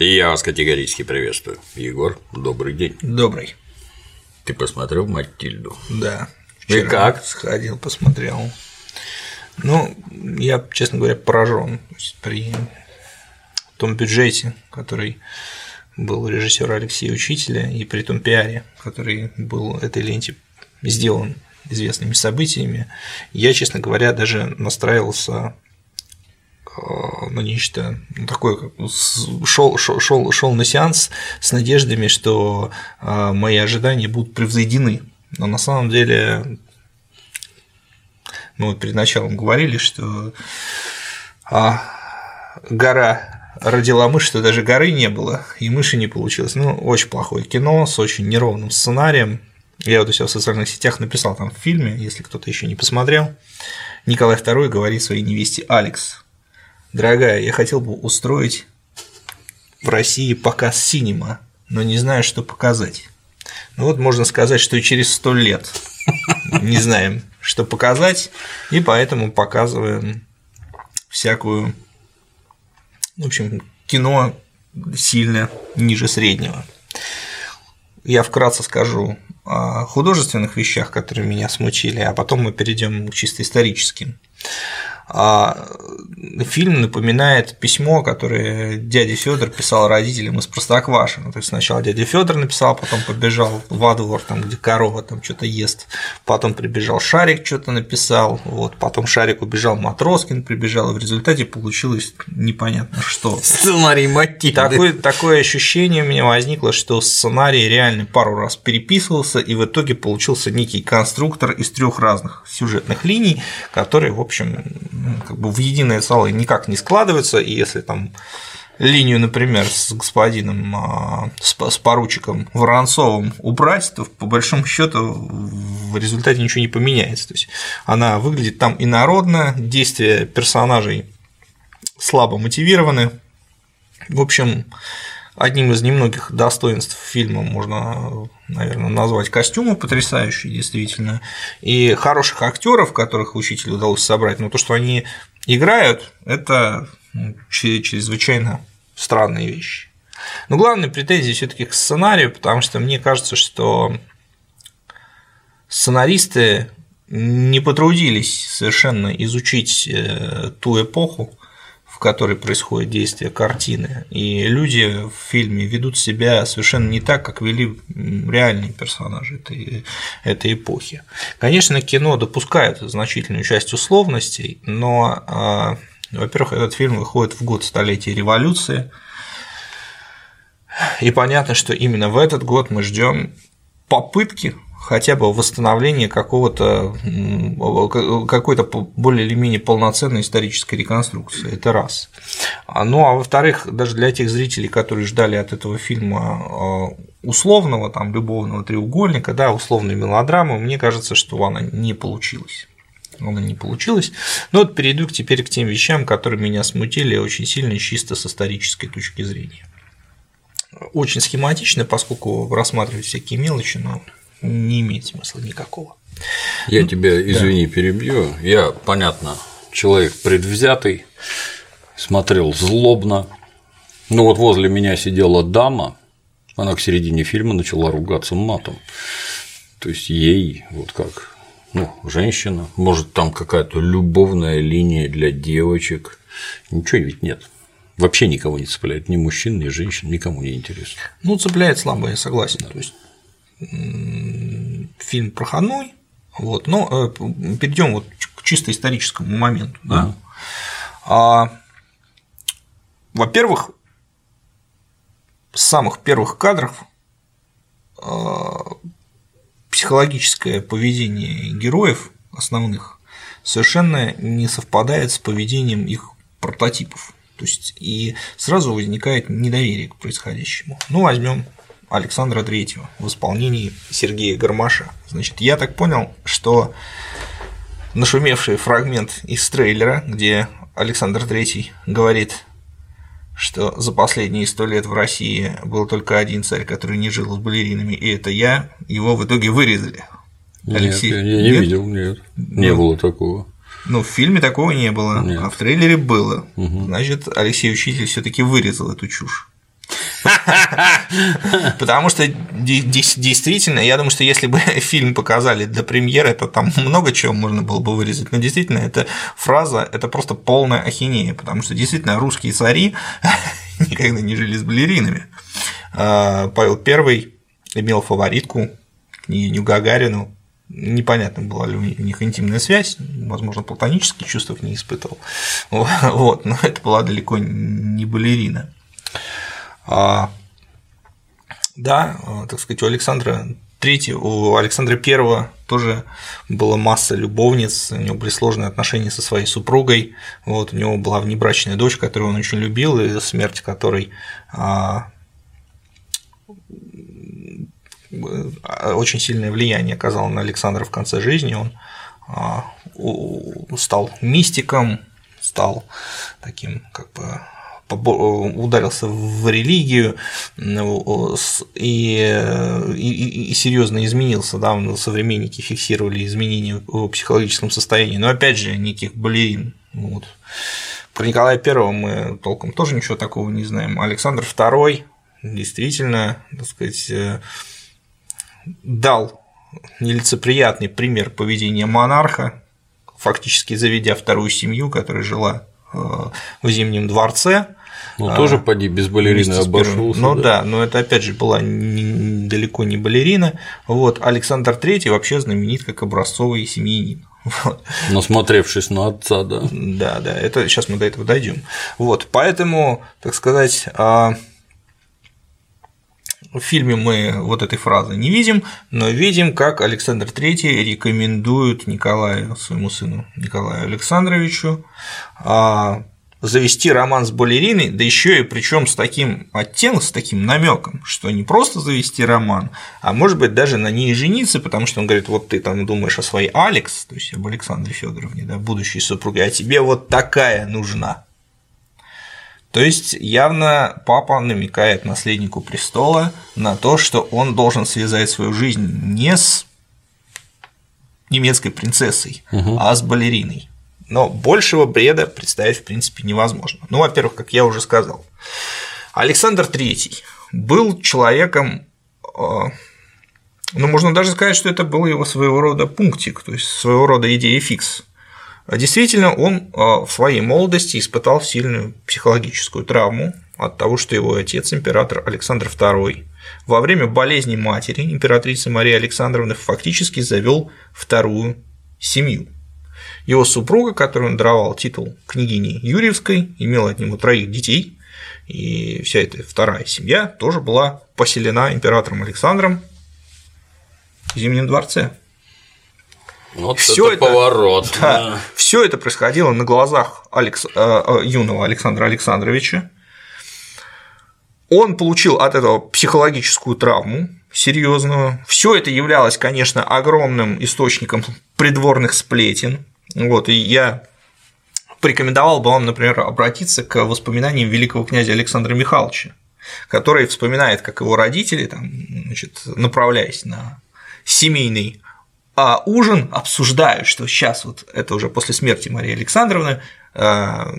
Я вас категорически приветствую. Егор, добрый день. Добрый. Ты посмотрел Матильду? Да. И как? Сходил, посмотрел. Ну, я, честно говоря, поражен при том бюджете, который был у режиссера Алексея Учителя, и при том пиаре, который был этой ленте сделан известными событиями, я, честно говоря, даже настраивался ну, нечто такое, шел, шел, шел, шел на сеанс с надеждами, что э, мои ожидания будут превзойдены. Но на самом деле мы вот перед началом говорили, что а, гора родила мышь, что даже горы не было, и мыши не получилось. Ну, очень плохое кино с очень неровным сценарием. Я вот у себя в социальных сетях написал там в фильме, если кто-то еще не посмотрел. Николай II говорит своей невесте Алекс, Дорогая, я хотел бы устроить в России показ синема, но не знаю, что показать. Ну вот можно сказать, что через сто лет не знаем, что показать, и поэтому показываем всякую, в общем, кино сильно ниже среднего. Я вкратце скажу о художественных вещах, которые меня смутили, а потом мы перейдем к чисто историческим. А фильм напоминает письмо, которое дядя Федор писал родителям из Простоквашино. То есть сначала дядя Федор написал, потом побежал во двор, там, где корова там что-то ест, потом прибежал Шарик, что-то написал, вот, потом Шарик убежал, Матроскин прибежал, и в результате получилось непонятно что. Сценарий мотив. Такое, такое ощущение у меня возникло, что сценарий реально пару раз переписывался, и в итоге получился некий конструктор из трех разных сюжетных линий, которые, в общем, как бы в единое целое никак не складываются, и если там линию, например, с господином, а, с поручиком Воронцовым убрать, то по большому счету в результате ничего не поменяется. То есть она выглядит там инородно, действия персонажей слабо мотивированы. В общем, Одним из немногих достоинств фильма можно, наверное, назвать костюмы потрясающие, действительно, и хороших актеров, которых учителю удалось собрать, но то, что они играют, это ну, чрезвычайно странные вещи. Но главная претензия все-таки к сценарию, потому что мне кажется, что сценаристы не потрудились совершенно изучить э, ту эпоху, в которой происходит действие картины. И люди в фильме ведут себя совершенно не так, как вели реальные персонажи этой, этой эпохи. Конечно, кино допускает значительную часть условностей, но, а, во-первых, этот фильм выходит в год столетия революции, и понятно, что именно в этот год мы ждем попытки хотя бы восстановление какого-то какой-то более или менее полноценной исторической реконструкции. Это раз. А, ну а во-вторых, даже для тех зрителей, которые ждали от этого фильма а, условного там любовного треугольника, да, условной мелодрамы, мне кажется, что она не получилась она не получилась. Но вот перейду теперь к тем вещам, которые меня смутили очень сильно чисто с исторической точки зрения. Очень схематично, поскольку рассматривать всякие мелочи, но не имеет смысла никакого. Я ну, тебя, извини, да. перебью. Я, понятно, человек предвзятый, смотрел злобно. Ну вот возле меня сидела дама, она к середине фильма начала ругаться матом. То есть ей вот как ну, женщина, может, там какая-то любовная линия для девочек. Ничего ведь нет. Вообще никого не цепляет, ни мужчин, ни женщин, никому не интересно. Ну, цепляет слабо, я согласен. Да. То есть фильм про Ханой, вот, но э, перейдем вот к чисто историческому моменту. Да? А, во-первых, с самых первых кадров а, психологическое поведение героев основных совершенно не совпадает с поведением их прототипов. То есть и сразу возникает недоверие к происходящему. Ну, возьмем Александра Третьего в исполнении Сергея Гармаша. Значит, я так понял, что нашумевший фрагмент из трейлера, где Александр Третий говорит, что за последние сто лет в России был только один царь, который не жил с балеринами, и это я, его в итоге вырезали. Алексей, нет, я не нет? видел, нет, не ну, было такого. Ну, в фильме такого не было, нет. а в трейлере было. Угу. Значит, Алексей Учитель все таки вырезал эту чушь. Потому что действительно, я думаю, что если бы фильм показали для премьеры, то там много чего можно было бы вырезать. Но действительно, эта фраза – это просто полная ахинея, потому что действительно русские цари никогда не жили с балеринами. А, Павел I имел фаворитку, княгиню Гагарину, непонятно, была ли у них интимная связь, возможно, платонические чувства к ней испытывал, вот, но это была далеко не балерина. А, да, так сказать, у Александра Третий, у Александра Первого тоже была масса любовниц, у него были сложные отношения со своей супругой, вот, у него была внебрачная дочь, которую он очень любил, и смерть которой а, очень сильное влияние оказало на Александра в конце жизни. Он а, стал мистиком, стал таким как бы ударился в религию ну, и, и, и серьезно изменился, да, современники фиксировали изменения в психологическом состоянии, но опять же никаких балерин. Вот. Про Николая Первого мы толком тоже ничего такого не знаем. Александр II действительно, так сказать, э, дал нелицеприятный пример поведения монарха, фактически заведя вторую семью, которая жила э, в Зимнем дворце. Ну, тоже поди без балерины обошелся. Ну да? да, но это опять же была не, далеко не балерина. Вот Александр III вообще знаменит как образцовый семьянин. Вот. Насмотревшись на отца, да. Да, да, это сейчас мы до этого дойдем. Вот, поэтому, так сказать, а, в фильме мы вот этой фразы не видим, но видим, как Александр III рекомендует Николаю, своему сыну Николаю Александровичу, а, завести роман с балериной, да еще и причем с таким оттенком, с таким намеком, что не просто завести роман, а может быть даже на ней жениться, потому что он говорит, вот ты там думаешь о своей Алекс, то есть об Александре Федоровне, да, будущей супруге, а тебе вот такая нужна. То есть явно папа намекает наследнику престола на то, что он должен связать свою жизнь не с немецкой принцессой, угу. а с балериной. Но большего бреда представить в принципе невозможно. Ну, во-первых, как я уже сказал, Александр III был человеком, а, ну, можно даже сказать, что это был его своего рода пунктик, то есть своего рода идея фикс. А действительно, он а, в своей молодости испытал сильную психологическую травму от того, что его отец, император Александр II, во время болезни матери, императрицы Марии Александровны, фактически завел вторую семью. Его супруга, которую он даровал титул княгини Юрьевской, имела от него троих детей, и вся эта вторая семья тоже была поселена императором Александром в Зимнем дворце. Вот все это, это поворот. Да, да. Все это происходило на глазах Алекс, э, э, юного Александра Александровича. Он получил от этого психологическую травму серьезную. Все это являлось, конечно, огромным источником придворных сплетен. Вот, и я порекомендовал бы вам, например, обратиться к воспоминаниям великого князя Александра Михайловича, который вспоминает, как его родители, там, значит, направляясь на семейный а ужин обсуждают, что сейчас вот это уже после смерти Марии Александровны а,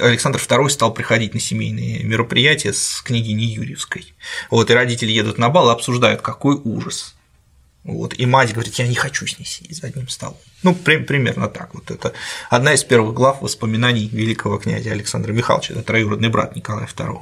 Александр II стал приходить на семейные мероприятия с княгиней Юрьевской. Вот, и родители едут на бал и обсуждают, какой ужас. Вот, и мать говорит, я не хочу с ней сидеть за одним столом. Ну, при, примерно так. Вот это одна из первых глав воспоминаний великого князя Александра Михайловича, это троюродный брат Николая II.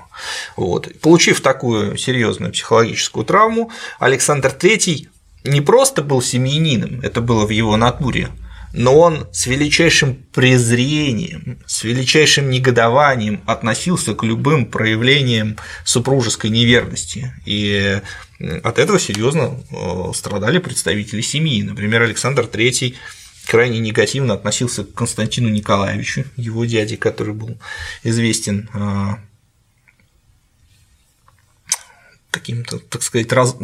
Вот. Получив такую серьезную психологическую травму, Александр III не просто был семьянином, это было в его натуре, но он с величайшим презрением, с величайшим негодованием относился к любым проявлениям супружеской неверности. И от этого серьезно э, страдали представители семьи. Например, Александр III крайне негативно относился к Константину Николаевичу, его дяде, который был известен э, каким-то, так сказать, раз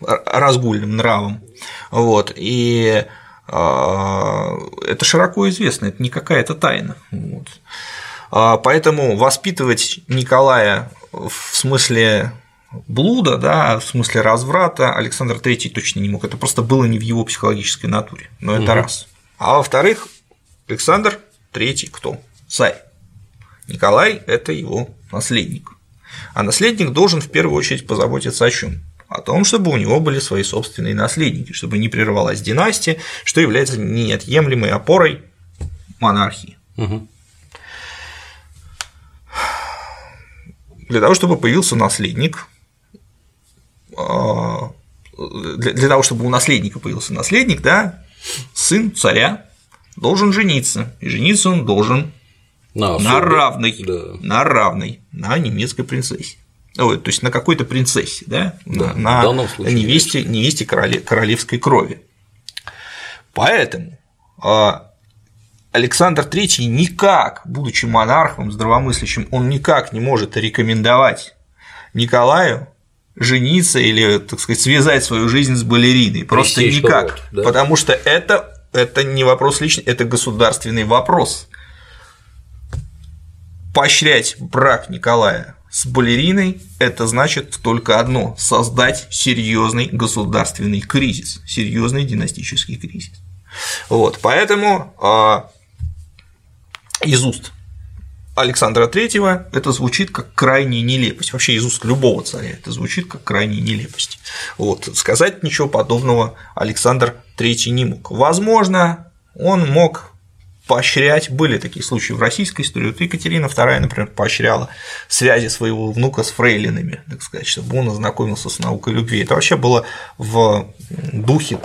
разгульным нравом. Вот. И это широко известно, это не какая-то тайна. Вот. А, поэтому воспитывать Николая в смысле блуда, да, в смысле разврата Александр III точно не мог. Это просто было не в его психологической натуре. Но это угу. раз. А во-вторых, Александр III кто? Царь. Николай – это его наследник. А наследник должен в первую очередь позаботиться о чем? О том, чтобы у него были свои собственные наследники, чтобы не прервалась династия, что является неотъемлемой опорой монархии. Угу. Для того, чтобы появился наследник, а, для, для того, чтобы у наследника появился наследник, да, сын царя должен жениться, и жениться он должен на, на равной, да. на равной, на немецкой принцессе. Ой, то есть на какой-то принцессе, да, да на, случае, невесте, невесте короле, королевской крови. Поэтому а, Александр III никак, будучи монархом здравомыслящим, он никак не может рекомендовать Николаю жениться или, так сказать, связать свою жизнь с балериной. Просто Пресечь никак. Вот, да? Потому что это, это не вопрос личный, это государственный вопрос. Поощрять брак Николая с балериной – это значит только одно – создать серьезный государственный кризис, серьезный династический кризис. Вот, поэтому а, из уст Александра Третьего это звучит как крайняя нелепость. Вообще из уст любого царя это звучит как крайняя нелепость. Вот. Сказать ничего подобного Александр Третий не мог. Возможно, он мог поощрять, были такие случаи в российской истории, вот Екатерина II, например, поощряла связи своего внука с фрейлинами, так сказать, чтобы он ознакомился с наукой любви. Это вообще было в духе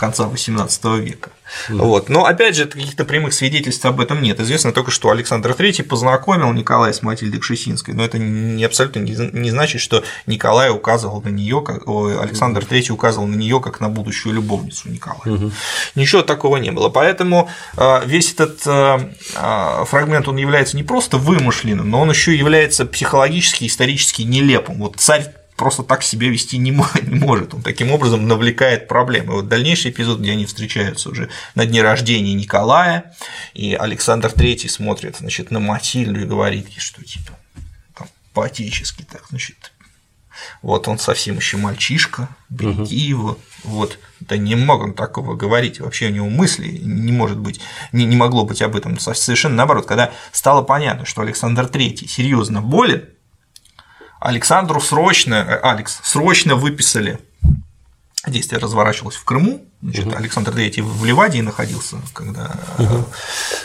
конца XVIII века. Mm. Вот. Но опять же, каких-то прямых свидетельств об этом нет. Известно только, что Александр III познакомил Николая с Матильдой Кшесинской, но это не, абсолютно не значит, что Николай указывал на нее, как Александр III указывал на нее как на будущую любовницу Николая. Mm-hmm. Ничего такого не было. Поэтому а, весь этот а, а, фрагмент он является не просто вымышленным, но он еще является психологически, исторически нелепым. Вот царь просто так себя вести не, может. Он таким образом навлекает проблемы. Вот дальнейший эпизод, где они встречаются уже на дне рождения Николая, и Александр III смотрит значит, на Матильду и говорит ей, что типа там, по-отечески так, значит, вот он совсем еще мальчишка, береги угу. его, вот, да не мог он такого говорить, вообще у него мысли не может быть, не, не могло быть об этом, совершенно наоборот, когда стало понятно, что Александр III серьезно болен, Александру срочно, э, Алекс, срочно выписали Действие разворачивалось в Крыму. Значит, угу. Александр III в Ливадии находился, когда угу.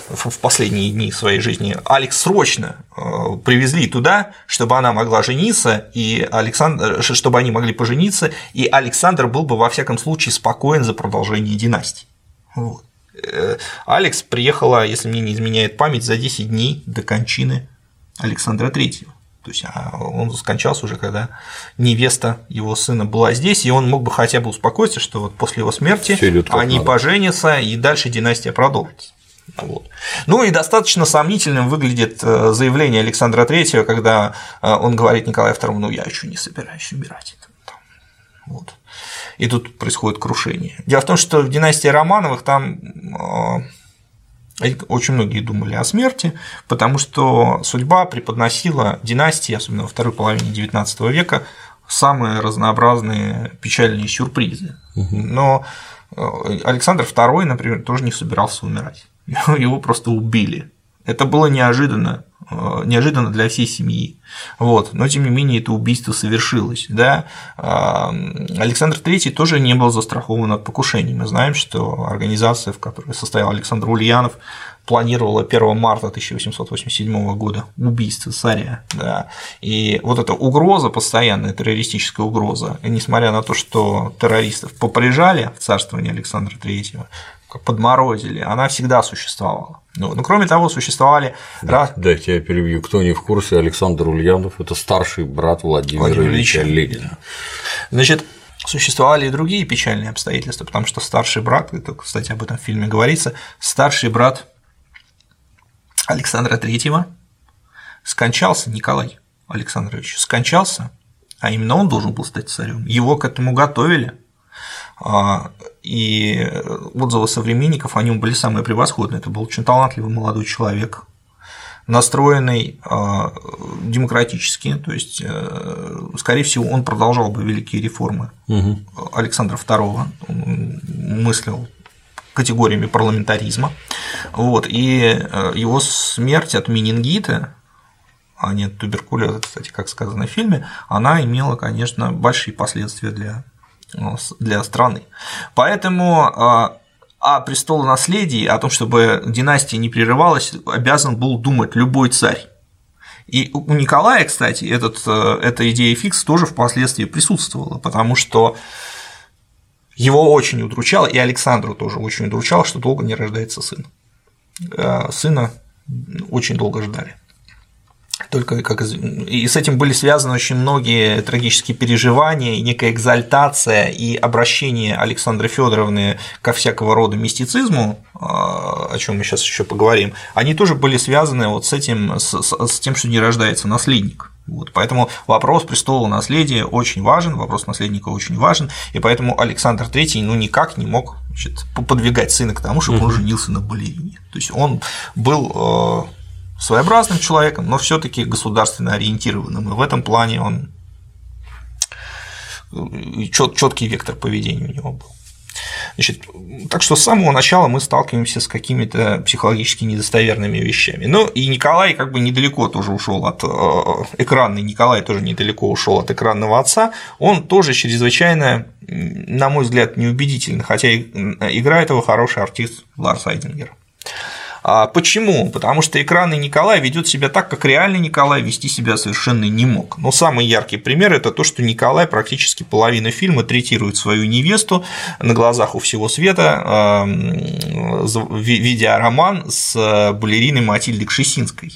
в последние дни своей жизни. Алекс срочно э, привезли туда, чтобы она могла жениться, и Александр, чтобы они могли пожениться, и Александр был бы во всяком случае спокоен за продолжение династии. Вот. Алекс приехала, если мне не изменяет память, за 10 дней до кончины Александра III. То есть а он скончался уже, когда невеста его сына была здесь, и он мог бы хотя бы успокоиться, что вот после его смерти они надо. поженятся, и дальше династия продолжится. Вот. Ну и достаточно сомнительным выглядит э, заявление Александра Третьего, когда э, он говорит Николаю II, ну я еще не собираюсь умирать. Вот. И тут происходит крушение. Дело в том, что в династии Романовых там э, очень многие думали о смерти, потому что судьба преподносила династии, особенно во второй половине XIX века, самые разнообразные печальные сюрпризы. Но э, Александр II, например, тоже не собирался умирать. Его просто убили. Это было неожиданно, э, неожиданно для всей семьи. Вот. Но тем не менее это убийство совершилось. Да? Александр III тоже не был застрахован от покушений. Мы знаем, что организация, в которой состоял Александр Ульянов, планировала 1 марта 1887 года убийство царя. Да. И вот эта угроза, постоянная террористическая угроза, несмотря на то, что террористов поприжали в царствовании Александра III, подморозили, она всегда существовала. Ну, ну, кроме того, существовали… Да, дайте я перебью. Кто не в курсе, Александр Ульянов – это старший брат Владимира Владимир Ильича Ленина. Значит, существовали и другие печальные обстоятельства, потому что старший брат, это, кстати, об этом в фильме говорится, старший брат Александра Третьего скончался, Николай Александрович скончался, а именно он должен был стать царем. Его к этому готовили, а, и отзывы современников о нем были самые превосходные. Это был очень талантливый молодой человек, настроенный а, демократически, то есть, э, скорее всего, он продолжал бы великие реформы угу. Александра II, мыслил категориями парламентаризма. Вот, и э, его смерть от менингита а не от туберкулеза, кстати, как сказано в фильме, она имела, конечно, большие последствия для, для страны. Поэтому а, о престолонаследии, о том, чтобы династия не прерывалась, обязан был думать любой царь. И у Николая, кстати, этот, э, эта идея фикс тоже впоследствии присутствовала, потому что его очень удручало, и Александру тоже очень удручало, что долго не рождается сын. Э, сына очень долго ждали. Только как и с этим были связаны очень многие трагические переживания, и некая экзальтация и обращение Александры Федоровны ко всякого рода мистицизму, а, о чем мы сейчас еще поговорим, они тоже были связаны вот с этим, с, с тем, что не рождается наследник. Вот, поэтому вопрос престола наследия очень важен, вопрос наследника очень важен, и поэтому Александр III ну, никак не мог значит, подвигать сына к тому, чтобы он женился на балерине. То есть он был э, своеобразным человеком, но все-таки государственно ориентированным. И в этом плане он четкий вектор поведения у него был. Значит, так что с самого начала мы сталкиваемся с какими-то психологически недостоверными вещами. Ну и Николай как бы недалеко тоже ушел от э, экранной, Николай тоже недалеко ушел от экранного отца, он тоже чрезвычайно, на мой взгляд, неубедительно, хотя играет его хороший артист Ларс Айдингер. А почему? Потому что экранный Николай ведет себя так, как реальный Николай вести себя совершенно не мог. Но самый яркий пример – это то, что Николай практически половину фильма третирует свою невесту на глазах у всего света, видя роман с балериной Матильдой Кшесинской.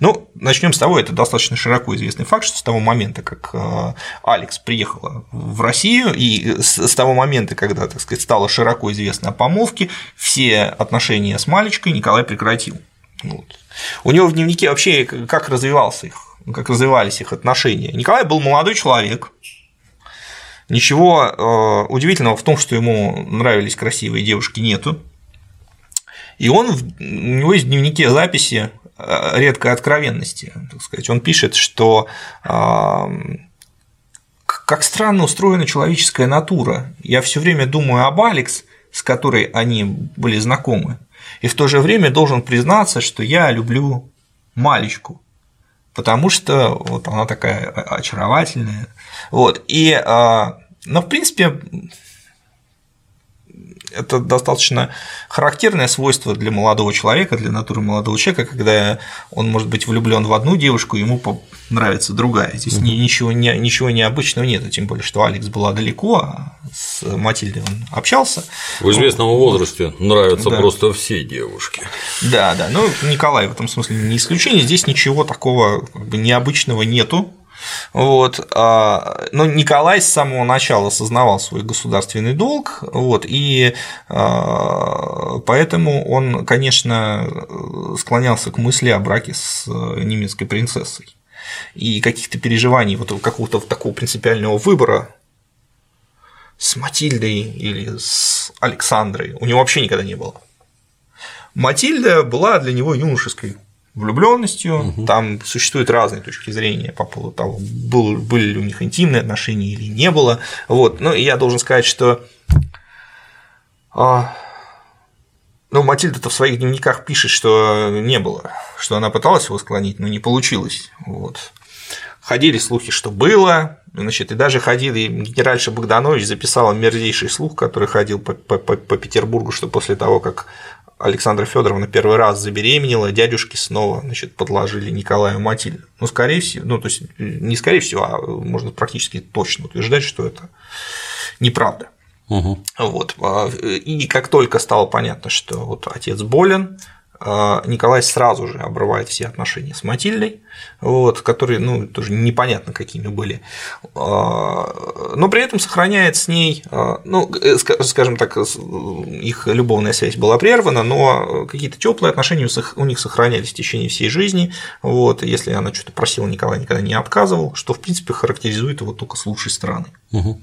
Ну, начнем с того, это достаточно широко известный факт, что с того момента, как э, Алекс приехала в Россию, и с того момента, когда, так сказать, стало широко известно о помолвке, все отношения с Малечкой Николай прекратил. Вот. У него в дневнике вообще как развивался их, как развивались их отношения. Николай был молодой человек, Ничего э, удивительного в том, что ему нравились красивые девушки, нету. И он, у него есть в дневнике записи Э, редкой откровенности. Так сказать. Он пишет, что как странно устроена человеческая натура. Я все время думаю об Алекс, с которой они были знакомы, и в то же время должен признаться, что я люблю Малечку, потому что вот она такая очаровательная. Вот. И, а, но, в принципе, это достаточно характерное свойство для молодого человека, для натуры молодого человека, когда он может быть влюблен в одну девушку, ему нравится другая. Здесь угу. ничего, ничего необычного нет, тем более, что Алекс была далеко, а с Матильдой он общался. В известном возрасте нравятся да. просто все девушки. Да, да. Ну, Николай в этом смысле не исключение. Здесь ничего такого как бы, необычного нету. Вот. А, но Николай с самого начала осознавал свой государственный долг, вот, и а, поэтому он, конечно, склонялся к мысли о браке с немецкой принцессой. И каких-то переживаний, вот какого-то такого принципиального выбора с Матильдой или с Александрой у него вообще никогда не было. Матильда была для него юношеской влюбленностью. Угу. Там существуют разные точки зрения по поводу того, был, были ли у них интимные отношения или не было. Вот. Ну, и я должен сказать, что а, ну, Матильда-то в своих дневниках пишет, что не было, что она пыталась его склонить, но не получилось. Вот. Ходили слухи, что было, значит, и даже ходили, генеральша Богданович записала мерзейший слух, который ходил по, по, по Петербургу, что после того, как Александра Федоровна первый раз забеременела, дядюшки снова значит, подложили Николаю Матильду. Ну, скорее всего, ну, то есть не скорее всего, а можно практически точно утверждать, что это неправда. Угу. Вот. А, и как только стало понятно, что вот отец болен, Николай сразу же обрывает все отношения с Матильдой, вот, которые, ну, тоже непонятно какими были, а, но при этом сохраняет с ней, а, ну, э, скажем так, их любовная связь была прервана, но какие-то теплые отношения у них сохранялись в течение всей жизни, вот, если она что-то просила, Николай никогда не отказывал, что, в принципе, характеризует его только с лучшей стороны. Угу.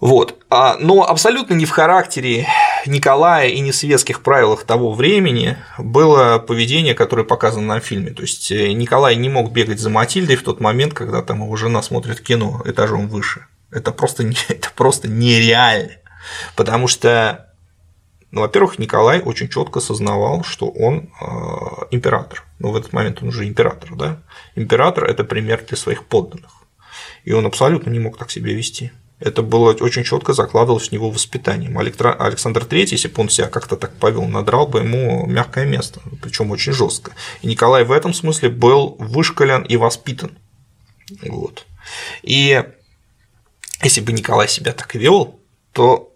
Вот. Но абсолютно не в характере Николая и не в светских правилах того времени было поведение, которое показано на фильме. То есть э, Николай не мог бегать за Матильдой в тот момент, когда там его жена смотрит кино этажом выше. Это просто, это просто нереально. Потому что Ну, во-первых, Николай очень четко осознавал, что он э, император. Ну, в этот момент он уже император, да? Император – это пример для своих подданных. И он абсолютно не мог так себя вести. Это было очень четко закладывалось в него воспитанием. Александр III, если бы он себя как-то так повел, надрал бы ему мягкое место, причем очень жестко. И Николай в этом смысле был вышкален и воспитан. Вот. И если бы Николай себя так вел, то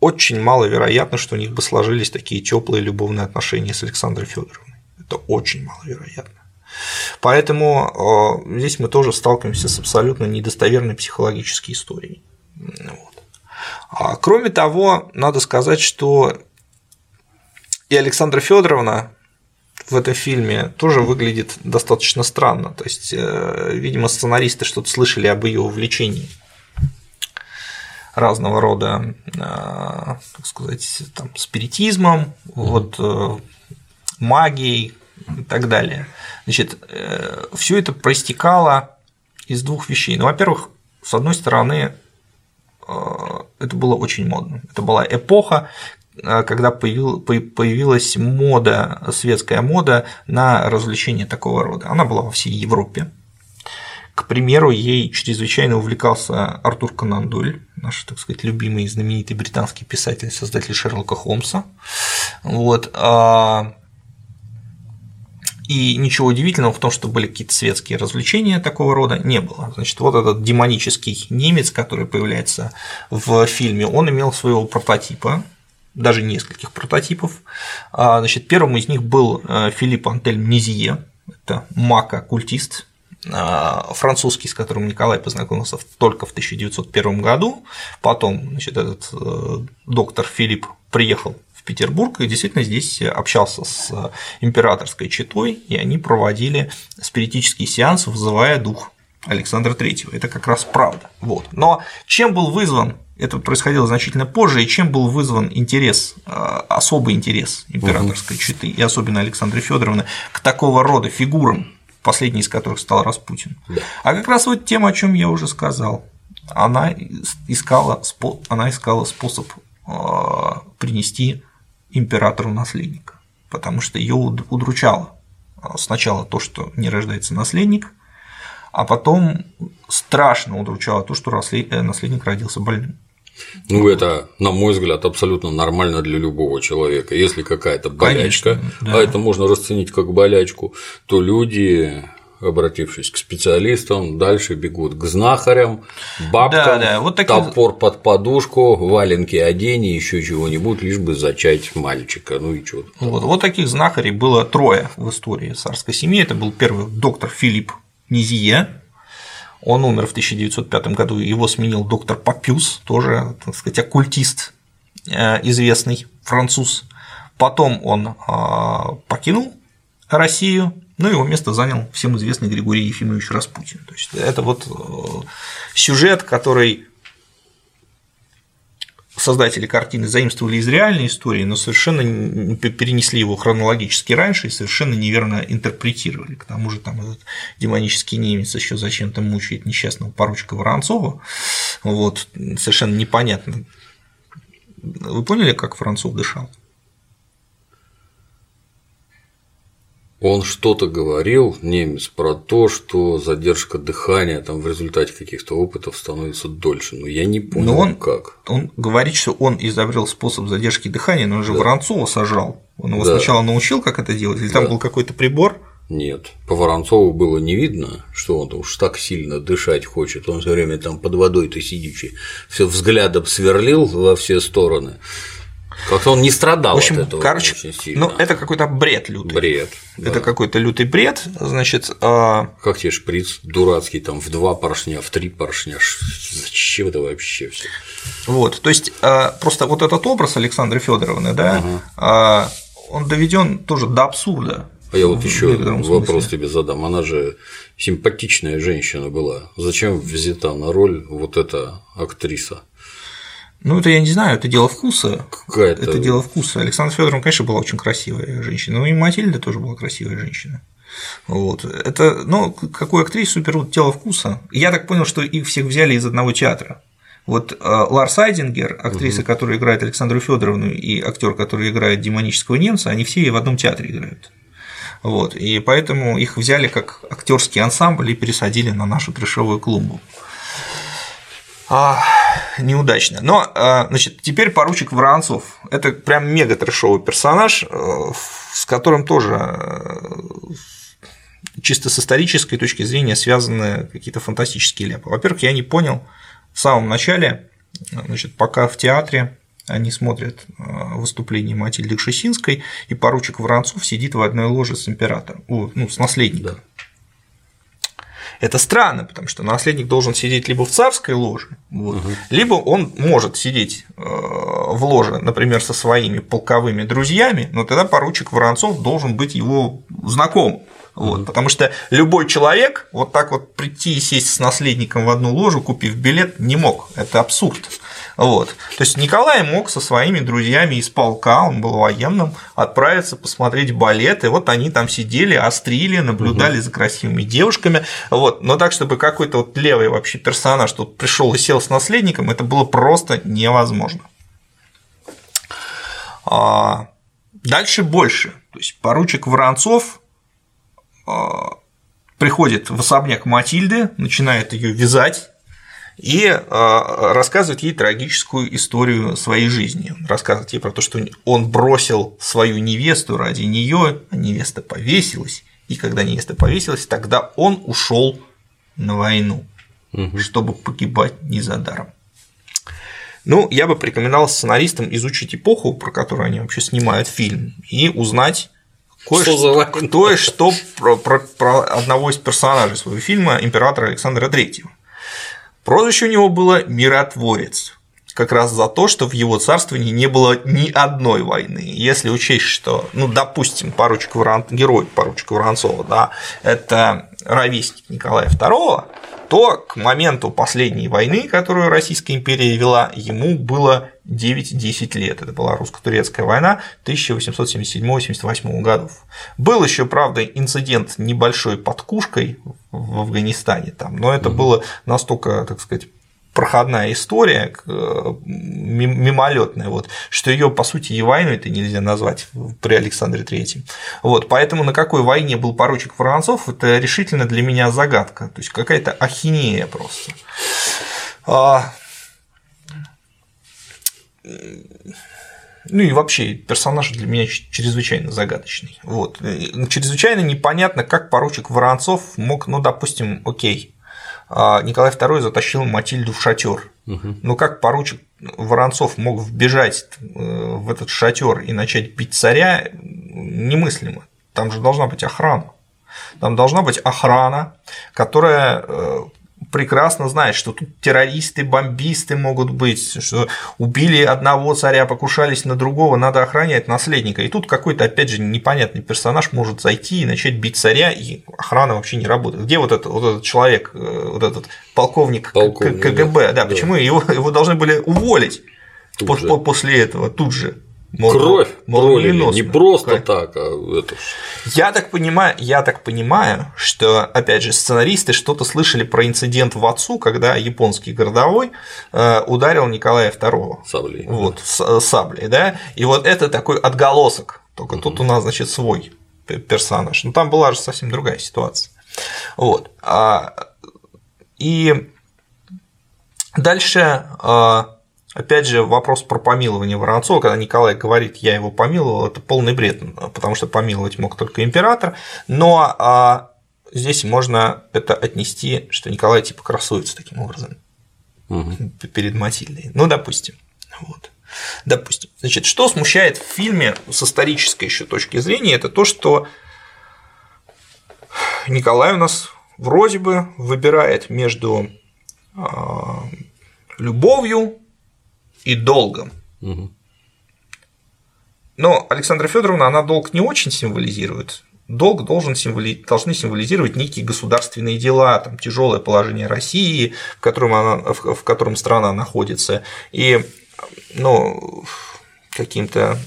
очень маловероятно, что у них бы сложились такие теплые любовные отношения с Александрой Федоровной. Это очень маловероятно. Поэтому э, здесь мы тоже сталкиваемся с абсолютно недостоверной психологической историей. Вот. А, кроме того, надо сказать, что и Александра Федоровна в этом фильме тоже выглядит достаточно странно. То есть, э, видимо, сценаристы что-то слышали об ее увлечении разного рода, э, так сказать, там, спиритизмом, вот, э, магией и так далее. Значит, все это проистекало из двух вещей. Ну, во-первых, с одной стороны, это было очень модно. Это была эпоха, Э, когда появилась мода, светская мода на развлечения такого рода. Она была во всей Европе. К примеру, ей чрезвычайно увлекался Артур Конан Дойль, наш, так сказать, любимый знаменитый британский писатель, создатель Шерлока Холмса. Вот. А, и ничего удивительного в том, что были какие-то светские развлечения такого рода, не было. Значит, вот этот демонический немец, который появляется в фильме, он имел своего прототипа, даже нескольких прототипов. А, значит, первым из них был э, Филипп Антельм Низие, это маг-оккультист, а, французский, с которым Николай познакомился только в 1901 году. Потом значит, этот э, доктор Филипп приехал Петербург и действительно здесь общался с императорской четой, и они проводили спиритический сеанс, вызывая дух Александра III. Это как раз правда. Вот. Но чем был вызван это происходило значительно позже, и чем был вызван интерес, э, особый интерес императорской четы, и особенно Александры Федоровны, к такого рода фигурам, последний из которых стал Распутин. Да. А как раз вот тем, о чем я уже сказал, она искала, она искала способ э, принести императору наследника, потому что ее удручало э, сначала то, что не рождается наследник, а потом страшно удручало то, что наследник родился больным. Ну, это, на мой взгляд, абсолютно нормально для любого человека. Если какая-то болячка, Конечно, да. а это можно расценить как болячку, то люди обратившись к специалистам, дальше бегут к знахарям, бабкам, да, да. Вот такие... топор под подушку, валенки одени, еще чего-нибудь, лишь бы зачать мальчика, ну и что. Вот, вот таких знахарей было трое в истории царской семьи. Это был первый доктор Филипп Низие, он умер в 1905 году, его сменил доктор Папюс, тоже, так сказать, оккультист э, известный, француз. Потом он а, покинул Россию, ну, его место занял всем известный Григорий Ефимович Распутин. То есть это вот э, сюжет, который создатели картины заимствовали из реальной истории, но совершенно перенесли его хронологически раньше и совершенно неверно интерпретировали. К тому же там этот демонический немец еще зачем-то мучает несчастного поручика Воронцова. Вот, совершенно непонятно. Вы поняли, как Воронцов дышал? Он что-то говорил, немец, про то, что задержка дыхания там в результате каких-то опытов становится дольше. Но я не понял, но он, как. Он говорит, что он изобрел способ задержки дыхания, но он же да. Воронцова сажал. Он его да. сначала научил, как это делать, или да. там был какой-то прибор? Нет, по Воронцову было не видно, что он уж так сильно дышать хочет. Он все время там под водой-то сидячи, все взглядом сверлил во все стороны. Как-то он не страдал в общем, от этого короче, очень сильно. Ну, это какой-то бред лютый. Бред. Это да. какой-то лютый бред, значит. А... Как тебе шприц дурацкий, там в два поршня, в три поршня. Зачем это вообще все? Вот, то есть а, просто вот этот образ Александры Федоровны, да, ага. он доведен тоже до абсурда. А я вот еще вопрос тебе задам. Она же симпатичная женщина была. Зачем взята на роль вот эта актриса? Ну, это я не знаю, это дело вкуса. Какая-то... Это дело вкуса. Александра Федоровна, конечно, была очень красивая женщина, но и Матильда тоже была красивая женщина. Вот. Это, ну, какую актрису берут дело вкуса. Я так понял, что их всех взяли из одного театра. Вот э, Ларс Айдингер, актриса, угу. которая играет Александру Федоровну, и актер, который играет демонического немца, они все в одном театре играют. Вот, и поэтому их взяли как актерский ансамбль и пересадили на нашу трешовую клумбу. А, неудачно. Но, а, значит, теперь поручик Воронцов. Это прям мега трешовый персонаж, э, с которым тоже э, чисто с исторической точки зрения связаны какие-то фантастические ляпы. Во-первых, я не понял в самом начале, значит, пока в театре они смотрят э, выступление Матильды Кшесинской, и поручик Воронцов сидит в одной ложе с императором, ну, с наследником. Да. Это странно, потому что наследник должен сидеть либо в царской ложе, вот, угу. либо он может сидеть э, в ложе, например, со своими полковыми друзьями, но тогда поручик Воронцов должен быть его знакомым. Вот, Потому что любой человек вот так вот прийти и сесть с наследником в одну ложу, купив билет, не мог. Это абсурд. Вот. То есть Николай мог со своими друзьями из полка, он был военным, отправиться посмотреть балет, и вот они там сидели, острили, наблюдали угу. за красивыми девушками. Вот. Но так, чтобы какой-то вот левый вообще персонаж тут пришел и сел с наследником, это было просто невозможно. А дальше больше. То есть поручик Воронцов а, приходит в особняк Матильды, начинает ее вязать, и а, рассказывает ей трагическую историю своей жизни. Рассказывает ей про то, что он бросил свою невесту ради нее, а невеста повесилась, и когда невеста повесилась, тогда он ушел на войну, угу. чтобы погибать не за даром. Ну, я бы порекомендовал сценаристам изучить эпоху, про которую они вообще снимают фильм, и узнать кое-что, кое-что про, про, про одного из персонажей своего фильма императора Александра Третьего. Прозвище у него было «Миротворец», как раз за то, что в его царствовании не было ни одной войны. Если учесть, что, ну, допустим, поручик Ворон... герой поручика Воронцова, да, это ровесник Николая II, то к моменту последней войны, которую Российская империя вела, ему было 9-10 лет. Это была русско-турецкая война 1877-88 годов. Был еще, правда, инцидент небольшой под Кушкой в Афганистане, там, но это было настолько, так сказать, проходная история, э, мимолетная, вот, что ее по сути и войной это нельзя назвать при Александре Третьем. Вот, поэтому на какой войне был поручик Воронцов, это решительно для меня загадка, то есть какая-то ахинея просто. А, ну и вообще персонаж для меня чрезвычайно загадочный. Вот. Чрезвычайно непонятно, как поручик Воронцов мог, ну, допустим, окей, Николай II затащил Матильду в шатер. Угу. Но как поручик Воронцов мог вбежать э, в этот шатер и начать бить царя, немыслимо. Там же должна быть охрана. Там должна быть охрана, которая э, прекрасно знает, что тут террористы, бомбисты могут быть, что убили одного царя, покушались на другого, надо охранять наследника. И тут какой-то, опять же, непонятный персонаж может зайти и начать бить царя, и охрана вообще не работает. Где вот этот, вот этот человек, э, вот этот полковник, полковник КГБ, да, да, почему его, его должны были уволить тут после этого тут же? Кровь пролили, не просто Кровь. так, а это. Я так понимаю, я так понимаю, что опять же сценаристы что-то слышали про инцидент в отцу, когда японский городовой э, ударил Николая II. Саблей. Вот, да. саблей, да. И вот это такой отголосок. Только угу. тут у нас, значит, свой персонаж. Но там была же совсем другая ситуация. Вот. А, и дальше а, Опять же, вопрос про помилование Воронцова, когда Николай говорит, я его помиловал, это полный бред, потому что помиловать мог только император, но а, здесь можно это отнести, что Николай типа красуется таким образом угу. перед Матильдой. Ну, допустим. Вот. Допустим. Значит, что смущает в фильме с исторической еще точки зрения, это то, что Николай у нас вроде бы выбирает между а, любовью и долгом. Угу. Но Александра Федоровна, она долг не очень символизирует. Долг должен символи... должны символизировать некие государственные дела, там, тяжелое положение России, в котором, она... в котором страна находится, и ну, каким-то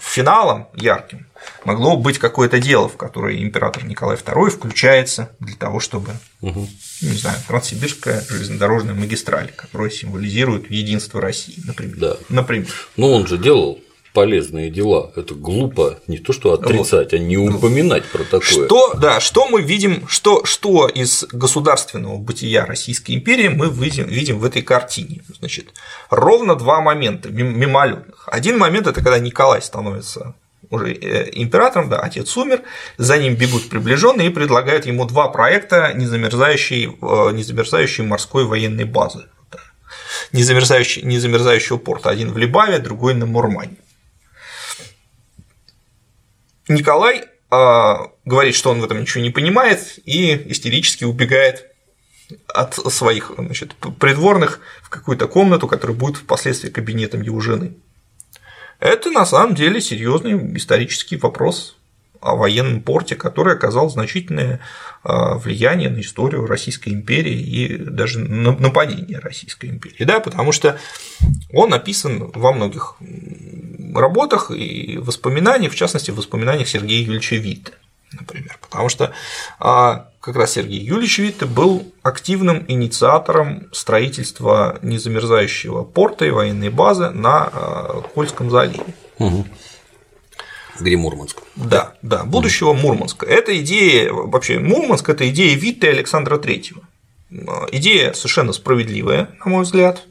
финалом ярким могло быть какое-то дело, в которое император Николай II включается для того, чтобы, угу. Не знаю, Транссибирская железнодорожная магистраль, которая символизирует единство России, например. Да. например. Но он же делал полезные дела. Это глупо не то, что отрицать, вот. а не упоминать про такое. Что, да, что мы видим, что, что из государственного бытия Российской империи мы видим, видим в этой картине. Значит, ровно два момента мимолетных. Один момент это когда Николай становится уже э, императором, да, отец умер, за ним бегут приближенные и предлагают ему два проекта незамерзающей, э, незамерзающей морской военной базы. Незамерзающий, незамерзающего порта. Один в Либаве, другой на Мурмане. Николай а, говорит, что он в этом ничего не понимает и истерически убегает от своих значит, придворных в какую-то комнату, которая будет впоследствии кабинетом его жены. Это на самом деле серьезный исторический вопрос о военном порте, который оказал значительное а, влияние на историю Российской империи и даже на нападение Российской империи. Да, потому что он написан во многих работах и воспоминаниях, в частности, в воспоминаниях Сергея Юрьевича Витте, например. Потому что а, как раз Сергей Юрьевич Витте был активным инициатором строительства незамерзающего порта и военной базы на а, Кольском заливе. Угу. Где Мурманск. Да, да, будущего угу. Мурманска. Это идея, вообще Мурманск – это идея Витте Александра Третьего. Идея совершенно справедливая, на мой взгляд,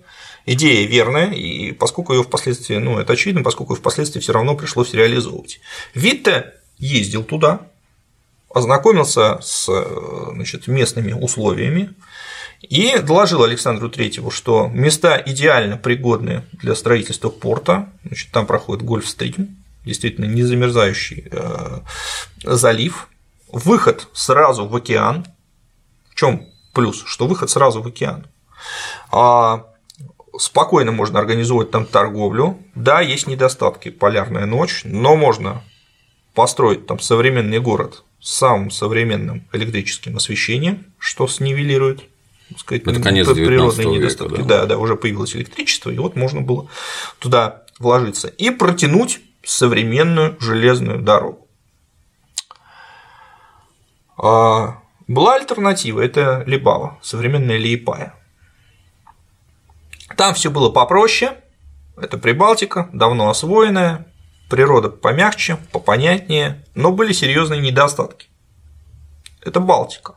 идея верная, и поскольку ее впоследствии, ну, это очевидно, поскольку ее впоследствии все равно пришлось реализовывать. Витте ездил туда, ознакомился с значит, местными условиями и доложил Александру Третьему, что места идеально пригодны для строительства порта, значит, там проходит Гольфстрим, действительно незамерзающий э, залив, выход сразу в океан. В чем плюс? Что выход сразу в океан. А спокойно можно организовать там торговлю. Да, есть недостатки, полярная ночь, но можно построить там современный город самым современным электрическим освещением, что снивелирует сказать, Это конец природные недостатки. Века, да. да, да, уже появилось электричество, и вот можно было туда вложиться и протянуть современную железную дорогу. А, была альтернатива, это Либава, современная Лиепая. Там все было попроще, это Прибалтика, давно освоенная, природа помягче, попонятнее, но были серьезные недостатки. Это Балтика.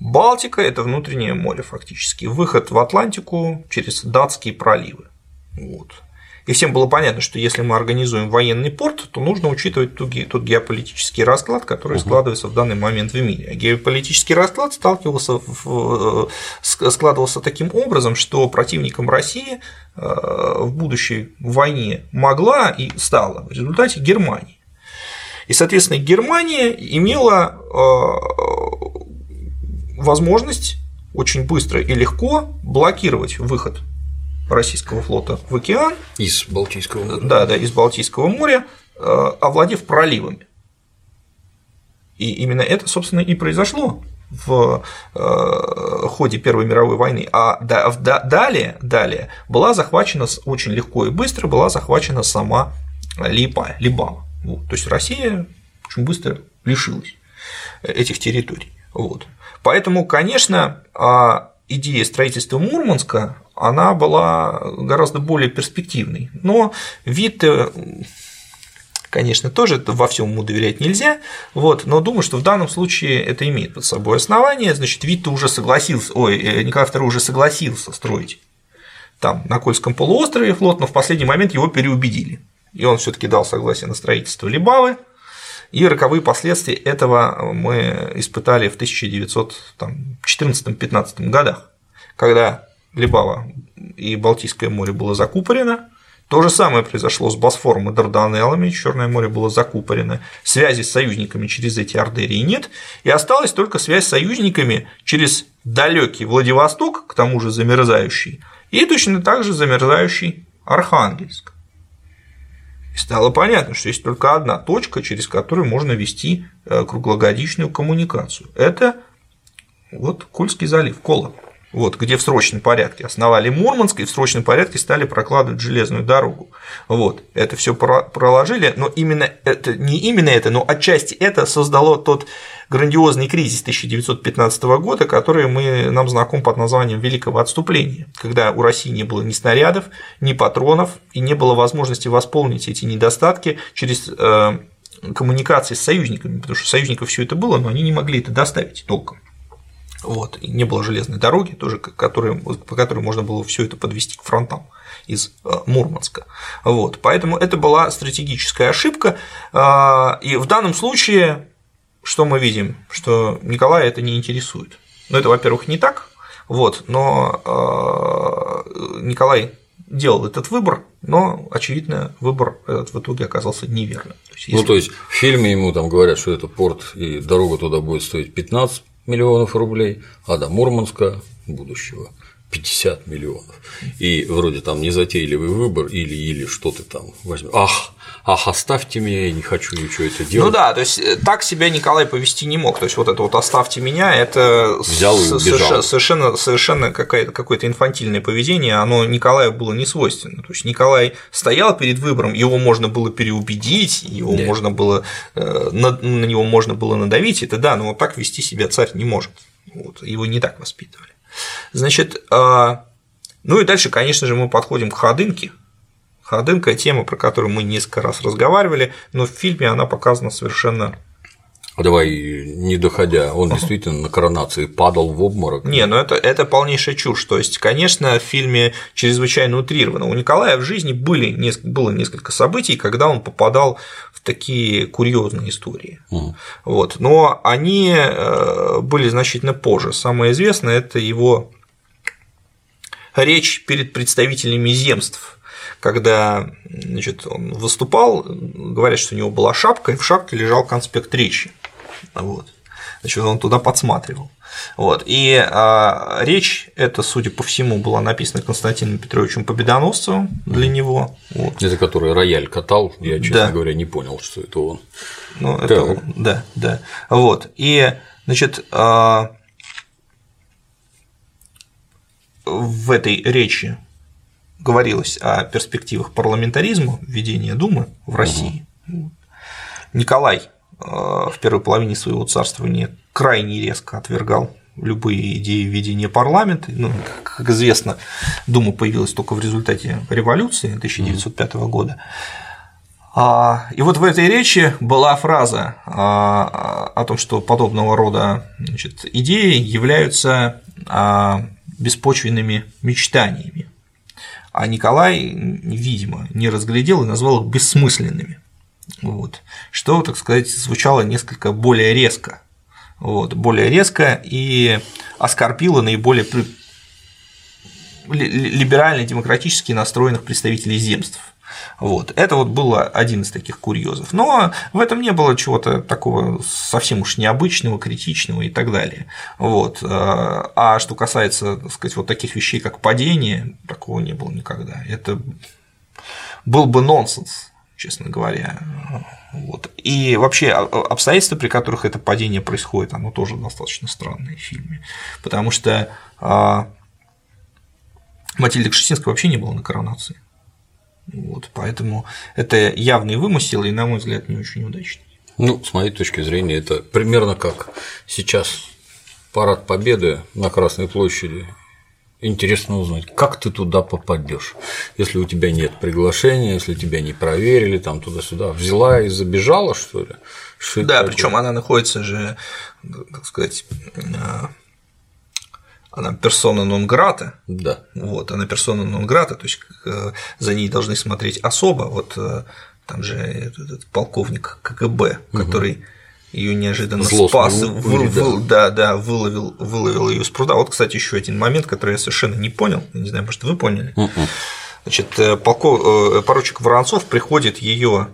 Балтика – это внутреннее море фактически, выход в Атлантику через датские проливы. Вот. И всем было понятно, что если мы организуем военный порт, то нужно учитывать тот геополитический расклад, который угу. складывается в данный момент в мире. А геополитический расклад сталкивался в, складывался таким образом, что противником России э, в будущей войне могла и стала в результате Германии. И, соответственно, Германия имела э, возможность очень быстро и легко блокировать выход российского флота в океан. Из Балтийского моря. Да, да, из Балтийского моря, э, овладев проливами. И именно это, собственно, и произошло в э, ходе Первой мировой войны. А далее, далее была захвачена очень легко и быстро была захвачена сама Липа, Либава. Вот. То есть Россия очень быстро лишилась этих территорий. Вот. Поэтому, конечно, а, идея строительства Мурманска она была гораздо более перспективной. Но вид конечно, тоже во всем ему доверять нельзя, вот, но думаю, что в данном случае это имеет под собой основание, значит, вид уже согласился, ой, э, Николай II уже согласился строить там на Кольском полуострове флот, но в последний момент его переубедили, и он все таки дал согласие на строительство Либавы, и роковые последствия этого мы испытали в 1914-15 годах, когда Либава и Балтийское море было закупорено. То же самое произошло с Босфором и Дарданеллами, Черное море было закупорено, связи с союзниками через эти артерии нет, и осталась только связь с союзниками через далекий Владивосток, к тому же замерзающий, и точно так же замерзающий Архангельск. И стало понятно, что есть только одна точка, через которую можно вести э, круглогодичную коммуникацию. Это вот Кольский залив, Кола. Вот, где в срочном порядке основали Мурманск и в срочном порядке стали прокладывать железную дорогу. Вот, это все проложили, но именно это, не именно это, но отчасти это создало тот грандиозный кризис 1915 года, который мы, нам знаком под названием Великого отступления, когда у России не было ни снарядов, ни патронов и не было возможности восполнить эти недостатки через э, коммуникации с союзниками, потому что союзников все это было, но они не могли это доставить толком. Вот. И не было железной дороги, тоже, которой, по которой можно было все это подвести к фронтам из э, Мурманска. Вот. Поэтому это была стратегическая ошибка. А, и в данном случае, что мы видим? Что Николая это не интересует. Ну, это, во-первых, не так, вот, но э, Николай делал этот выбор, но, очевидно, выбор этот в итоге оказался неверным. То есть, ну, если... Ну, то есть в фильме ему там говорят, что это порт и дорога туда будет стоить 15 миллионов рублей, а до Мурманска будущего 50 миллионов. И вроде там незатейливый выбор или, или что ты там возьмешь. Ах, ах, оставьте меня, я не хочу ничего это делать. Ну да, то есть э, так себя Николай повести не мог. То есть вот это вот оставьте меня, это Взял и убежал. совершенно, совершенно какое-то инфантильное поведение, оно Николаю было не свойственно. То есть Николай стоял перед выбором, его можно было переубедить, его да. можно было э, на, на него можно было надавить, это да, но вот так вести себя царь не может. Вот, его не так воспитывали. Значит, а, ну и дальше, конечно же, мы подходим к ходынке. Ходынка – тема, про которую мы несколько раз разговаривали, но в фильме она показана совершенно Давай, не доходя, он действительно на коронации падал в обморок. Не, ну это, это полнейшая чушь. То есть, конечно, в фильме чрезвычайно утрировано. У Николая в жизни были, было несколько событий, когда он попадал в такие курьезные истории. Угу. Вот. Но они э, были значительно позже. Самое известное это его речь перед представителями земств когда значит, он выступал, говорят, что у него была шапка, и в шапке лежал конспект речи. Вот. Значит, он туда подсматривал. Вот. И а, речь эта, судя по всему, была написана Константином Петровичем Победоносцевым для него. Вот. Это который рояль катал, я, честно да. говоря, не понял, что это он. Ну, это так. он, да, да. Вот. И, значит, а, в этой речи говорилось о перспективах парламентаризма, введения Думы в России. Угу. Николай в первой половине своего царствования крайне резко отвергал любые идеи введения парламента. Ну, как известно, Дума появилась только в результате революции 1905 года. А, и вот в этой речи была фраза а, о том, что подобного рода значит, идеи являются а, беспочвенными мечтаниями. А Николай, видимо, не разглядел и назвал их бессмысленными вот, что, так сказать, звучало несколько более резко, вот, более резко и оскорбило наиболее либерально-демократически настроенных представителей земств. Вот. Это вот было один из таких курьезов. Но в этом не было чего-то такого совсем уж необычного, критичного и так далее. Вот. А что касается, так сказать, вот таких вещей, как падение, такого не было никогда. Это был бы нонсенс честно говоря. Вот. И вообще обстоятельства, при которых это падение происходит, оно тоже достаточно странное в фильме. Потому что а, Матильда Кшесинская вообще не была на коронации. Вот, поэтому это явный вымысел и, на мой взгляд, не очень удачный. Ну, с моей точки зрения, это примерно как сейчас парад Победы на Красной площади Интересно узнать, как ты туда попадешь, если у тебя нет приглашения, если тебя не проверили, там туда-сюда, взяла и забежала, что ли? Что да, причем она находится же, так сказать, а, она персона нон грата. Да. Вот, она персона нон грата, то есть э, за ней должны смотреть особо. Вот э, там же этот полковник КГБ, который ее неожиданно Злостный спас, вы, вы, да. да, да, выловил, выловил ее с пруда. Вот, кстати, еще один момент, который я совершенно не понял, не знаю, может, вы поняли. Значит, э, полков, э, поручик Воронцов приходит ее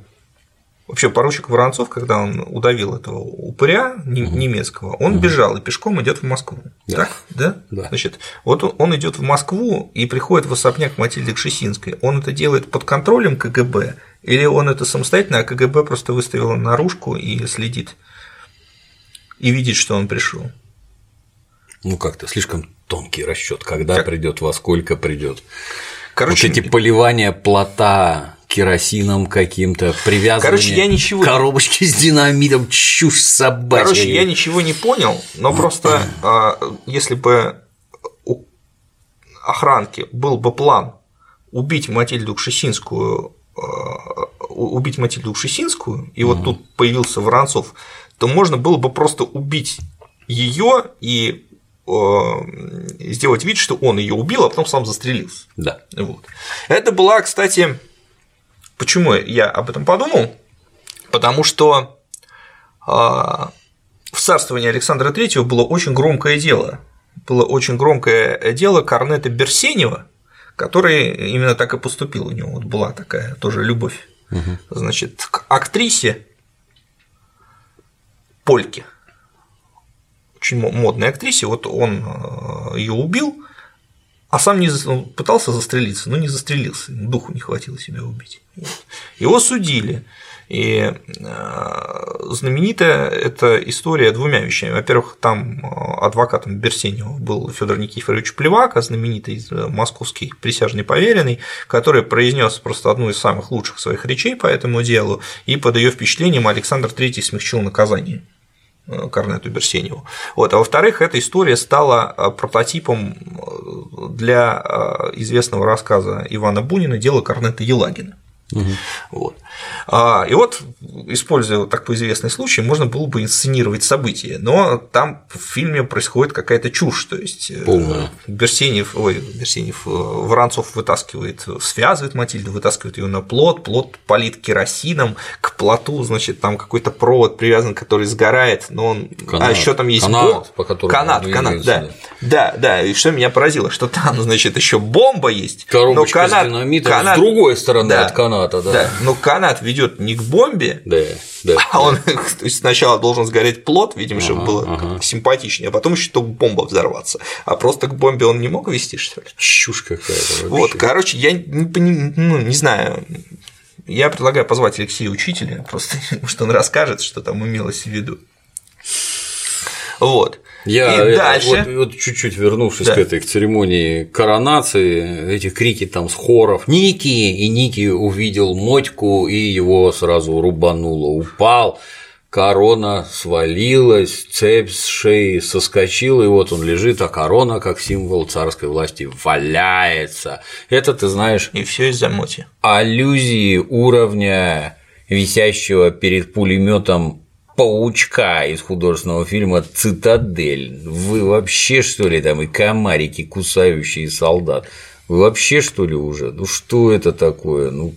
Вообще, поручик Воронцов, когда он удавил этого упыря немецкого, он угу. бежал и пешком идет в Москву. Да. Так? Да? да. Значит, вот он идет в Москву и приходит в особняк Матильды Кшесинской. Он это делает под контролем КГБ, или он это самостоятельно, а КГБ просто выставило наружку и следит и видит, что он пришел. Ну как-то слишком тонкий расчет, когда Как? придет, во сколько придет. Короче, вот эти поливания плота керосином каким-то, привязывание Короче, я ничего коробочки с динамитом, чушь собачья. Короче, я ничего не понял, но просто а, если бы у охранки был бы план убить Матильду Кшесинскую, а, убить Матильду Кшесинскую, и вот тут появился Воронцов, то можно было бы просто убить ее и а, сделать вид, что он ее убил, а потом сам застрелился. Да. Вот. Это была, кстати, почему я об этом подумал? Потому что а, в царствовании Александра III было очень громкое дело. Было очень громкое дело Корнета Берсенева, который именно так и поступил. У него вот была такая тоже любовь. Значит, к актрисе Польке, очень мо- модной актрисе, вот он ее убил, а сам не он пытался застрелиться, но не застрелился, духу не хватило себя убить. Его судили. И э, знаменитая эта история двумя вещами. Во-первых, там э, адвокатом Берсенева был Федор Никифорович Плевака, знаменитый э, московский присяжный поверенный, который произнес просто одну из самых лучших своих речей по этому делу, и под ее впечатлением Александр III смягчил наказание. Э, Корнету Берсеневу. Вот. А во-вторых, эта история стала э, прототипом э, для известного рассказа Ивана Бунина «Дело Корнета Елагина». Вот. А, И вот, используя такой известный случай, можно было бы инсценировать события, но там в фильме происходит какая-то чушь, то есть э, Полная. Берсенев, ой, Берсенев, э, Воронцов вытаскивает, связывает Матильду, вытаскивает ее на плот, плот полит керосином, к плоту, значит, там какой-то провод привязан, который сгорает, но он, а Канат. еще там есть Канат, бо- по которому канат, канат, да. да, да, и что меня поразило, что там, значит, еще бомба есть, Коробочка но канат, с динамитом канат- с другой стороны да, от каната, да. да, но канат ведет не к бомбе, Да, да. а он то есть сначала должен сгореть плод, видимо, чтобы было ага. симпатичнее, а потом еще только бомба взорваться. А просто к бомбе он не мог вести, что ли? Чушь какая-то. Вот, вообще. короче, я не, ну, не знаю. Я предлагаю позвать Алексея Учителя, просто что он расскажет, что там имелось в виду. Вот. Я И это, дальше. вот, вот чуть-чуть вернувшись Да. к этой к церемонии коронации, эти крики там с хоров Ники, и Ники увидел Мотьку, и его сразу рубануло, упал, корона свалилась, цепь с шеи соскочила, и вот он лежит, а корона, как символ царской власти, валяется. Это, ты знаешь, И все из-за моти. аллюзии уровня висящего перед пулеметом паучка из художественного фильма «Цитадель». Вы вообще, что ли, там и комарики, кусающие солдат? Вы вообще, что ли, уже? Ну что это такое? Ну,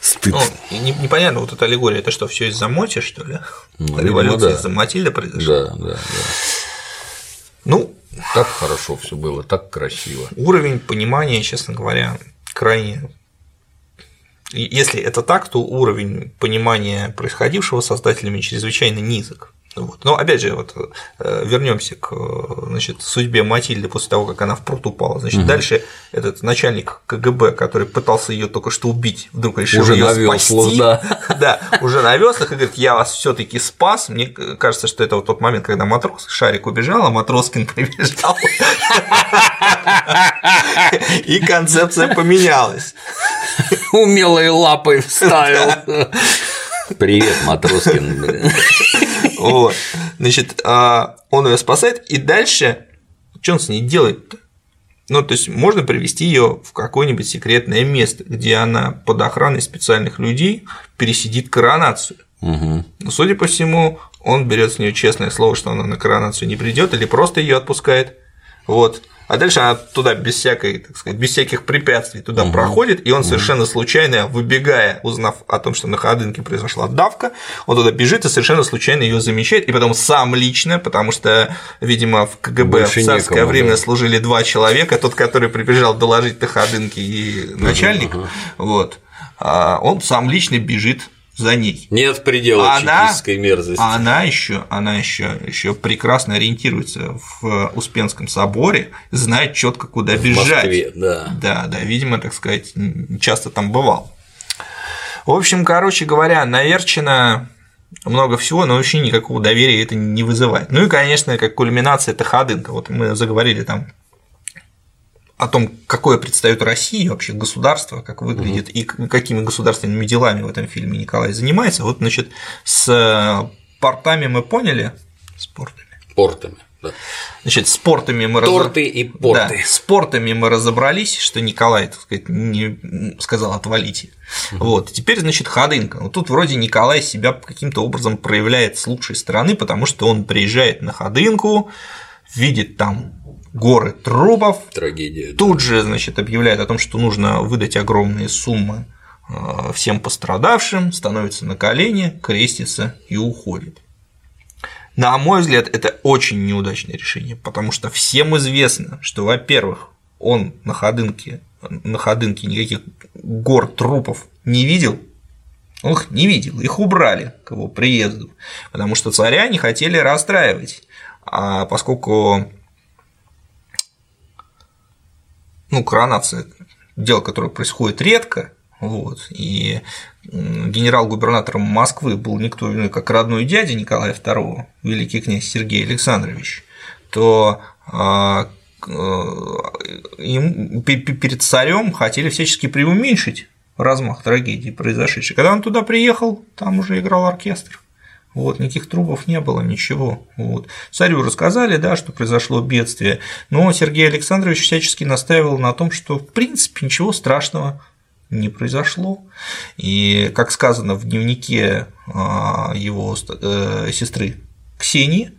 стыд. Ну, не- непонятно, вот эта аллегория, это что, все из-за моти, что ли? Ну, Революция да. из-за Матильды произошла. Да, да, да. Ну, Так хорошо все было, так красиво. уровень понимания, честно говоря, крайне. Если это так, то уровень понимания происходившего создателями чрезвычайно низок. Вот. Но опять же, вот вернемся к э, значит, судьбе Матильды после того, как она в пруд упала. Значит, дальше этот начальник КГБ, который пытался ее только что убить, вдруг решил Уже ее на веслах, спасти. да. Да, уже на веслах и говорит, я вас все-таки спас. Мне кажется, что это вот тот момент, когда матрос Шарик убежал, а Матроскин прибежал. И концепция поменялась. Умелой лапой вставил. Привет, Матроскин. Вот. Значит, а, он ее спасает, и дальше что он с ней делает-то? Ну, то есть можно привести ее в какое-нибудь секретное место, где она под охраной специальных людей пересидит коронацию. Мгм. Но, судя по всему, он берет с нее честное слово, что она на коронацию не придет, или просто ее отпускает. Вот. А дальше она туда без всякой, так сказать, без всяких препятствий туда проходит, и он совершенно случайно, выбегая, узнав о том, что на Ходынке произошла давка, он туда бежит и совершенно случайно ее замечает, и потом сам лично, потому что, видимо, в КГБ Больше в царское некому, время да. служили два человека, тот, который прибежал доложить на Ходынке, и начальник, вот, а он сам лично бежит за ней. Нет предела Она- чекистской мерзости. Она еще, она еще, еще прекрасно ориентируется в Успенском соборе, знает четко, куда В бежать. Москве, да. Да, да, видимо, так сказать, часто там бывал. В общем, короче говоря, наверчено много всего, но вообще никакого доверия это не вызывает. Ну и, конечно, как кульминация это Ходынка. Вот мы заговорили там о том, какое предстает Россия, вообще государство, как выглядит угу. и какими государственными делами в этом фильме Николай занимается. Вот, значит, с портами мы поняли, с портами. Портами. Да. Значит, с портами мы Торты раз... и порты. Да, с портами мы разобрались, что Николай, так сказать, не сказал отвалите. Угу. Вот. Теперь, значит, Ходынка. Вот тут вроде Николай себя каким-то образом проявляет с лучшей стороны, потому что он приезжает на Ходынку, видит там горы трупов. Трагедия. Тут да. же, значит, объявляет о том, что нужно выдать огромные суммы э, всем пострадавшим, становится на колени, крестится и уходит. На мой взгляд, это очень неудачное решение, потому что всем известно, что, во-первых, он на ходынке, на ходынке никаких гор трупов не видел, он их не видел, их убрали к его приезду, потому что царя не хотели расстраивать. А поскольку ну, коронация – дело, которое происходит редко, вот, и генерал-губернатором Москвы был никто иной, как родной дядя Николая II, великий князь Сергей Александрович, то а, им, перед царем хотели всячески преуменьшить размах трагедии произошедшей. Когда он туда приехал, там уже играл оркестр. Вот, никаких трубов не было, ничего. Вот. Царю рассказали, да, что произошло бедствие, но Сергей Александрович всячески настаивал на том, что в принципе ничего страшного не произошло. И, как сказано в дневнике а, его э, сестры Ксении,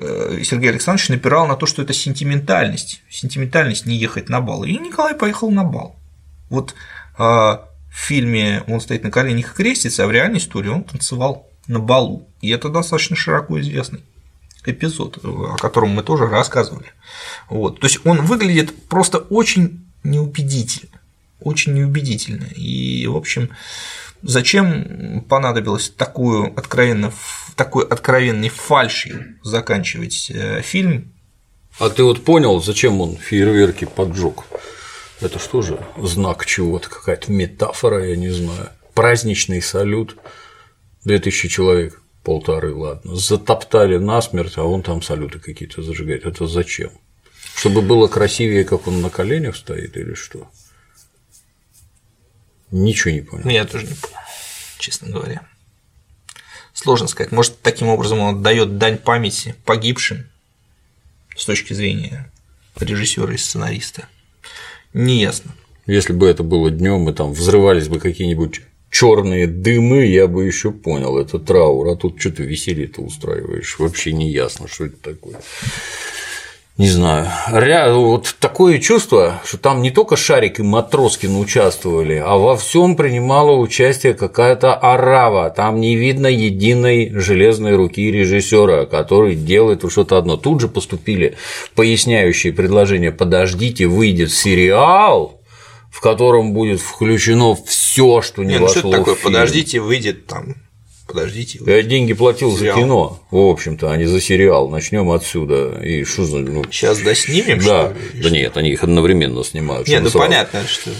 э, Сергей Александрович напирал на то, что это сентиментальность, сентиментальность не ехать на бал. И Николай поехал на бал. Вот а, в фильме он стоит на коленях и крестится, а в реальной истории он танцевал на балу. И это достаточно широко известный эпизод, о котором мы тоже рассказывали. Вот. То есть он выглядит просто очень неубедительно. Очень неубедительно. И, в общем, зачем понадобилось такую откровенно, такой откровенной фальшью заканчивать э, фильм? А ты вот понял, зачем он фейерверки поджег? Это что же знак чего-то, какая-то метафора, я не знаю. Праздничный салют. 2000 человек, полторы, ладно, затоптали насмерть, а он там салюты какие-то зажигает. Это зачем? Чтобы было красивее, как он на коленях стоит, или что? Ничего не понял. Я тоже не понял, честно говоря. Сложно сказать. Может, таким образом он отдает дань памяти погибшим с точки зрения режиссера и сценариста. Неясно. Если бы это было днем, и там взрывались бы какие-нибудь черные дымы, я бы еще понял, это траур, а тут что ты веселье-то устраиваешь, вообще не ясно, что это такое. Не знаю, вот такое чувство, что там не только Шарик и Матроскин участвовали, а во всем принимала участие какая-то арава. Там не видно единой железной руки режиссера, который делает что-то одно. Тут же поступили поясняющие предложения: подождите, выйдет сериал, в котором будет включено все, что не, не ну вошло что такое? В фильм. Подождите, выйдет там. Подождите. Выйдет. Я деньги платил сериал. за кино, в общем-то, а не за сериал. Начнем отсюда. И что за. Ну... Сейчас доснимем, да. что ли? Да нет, они их одновременно снимают. Нет, ну понятно, что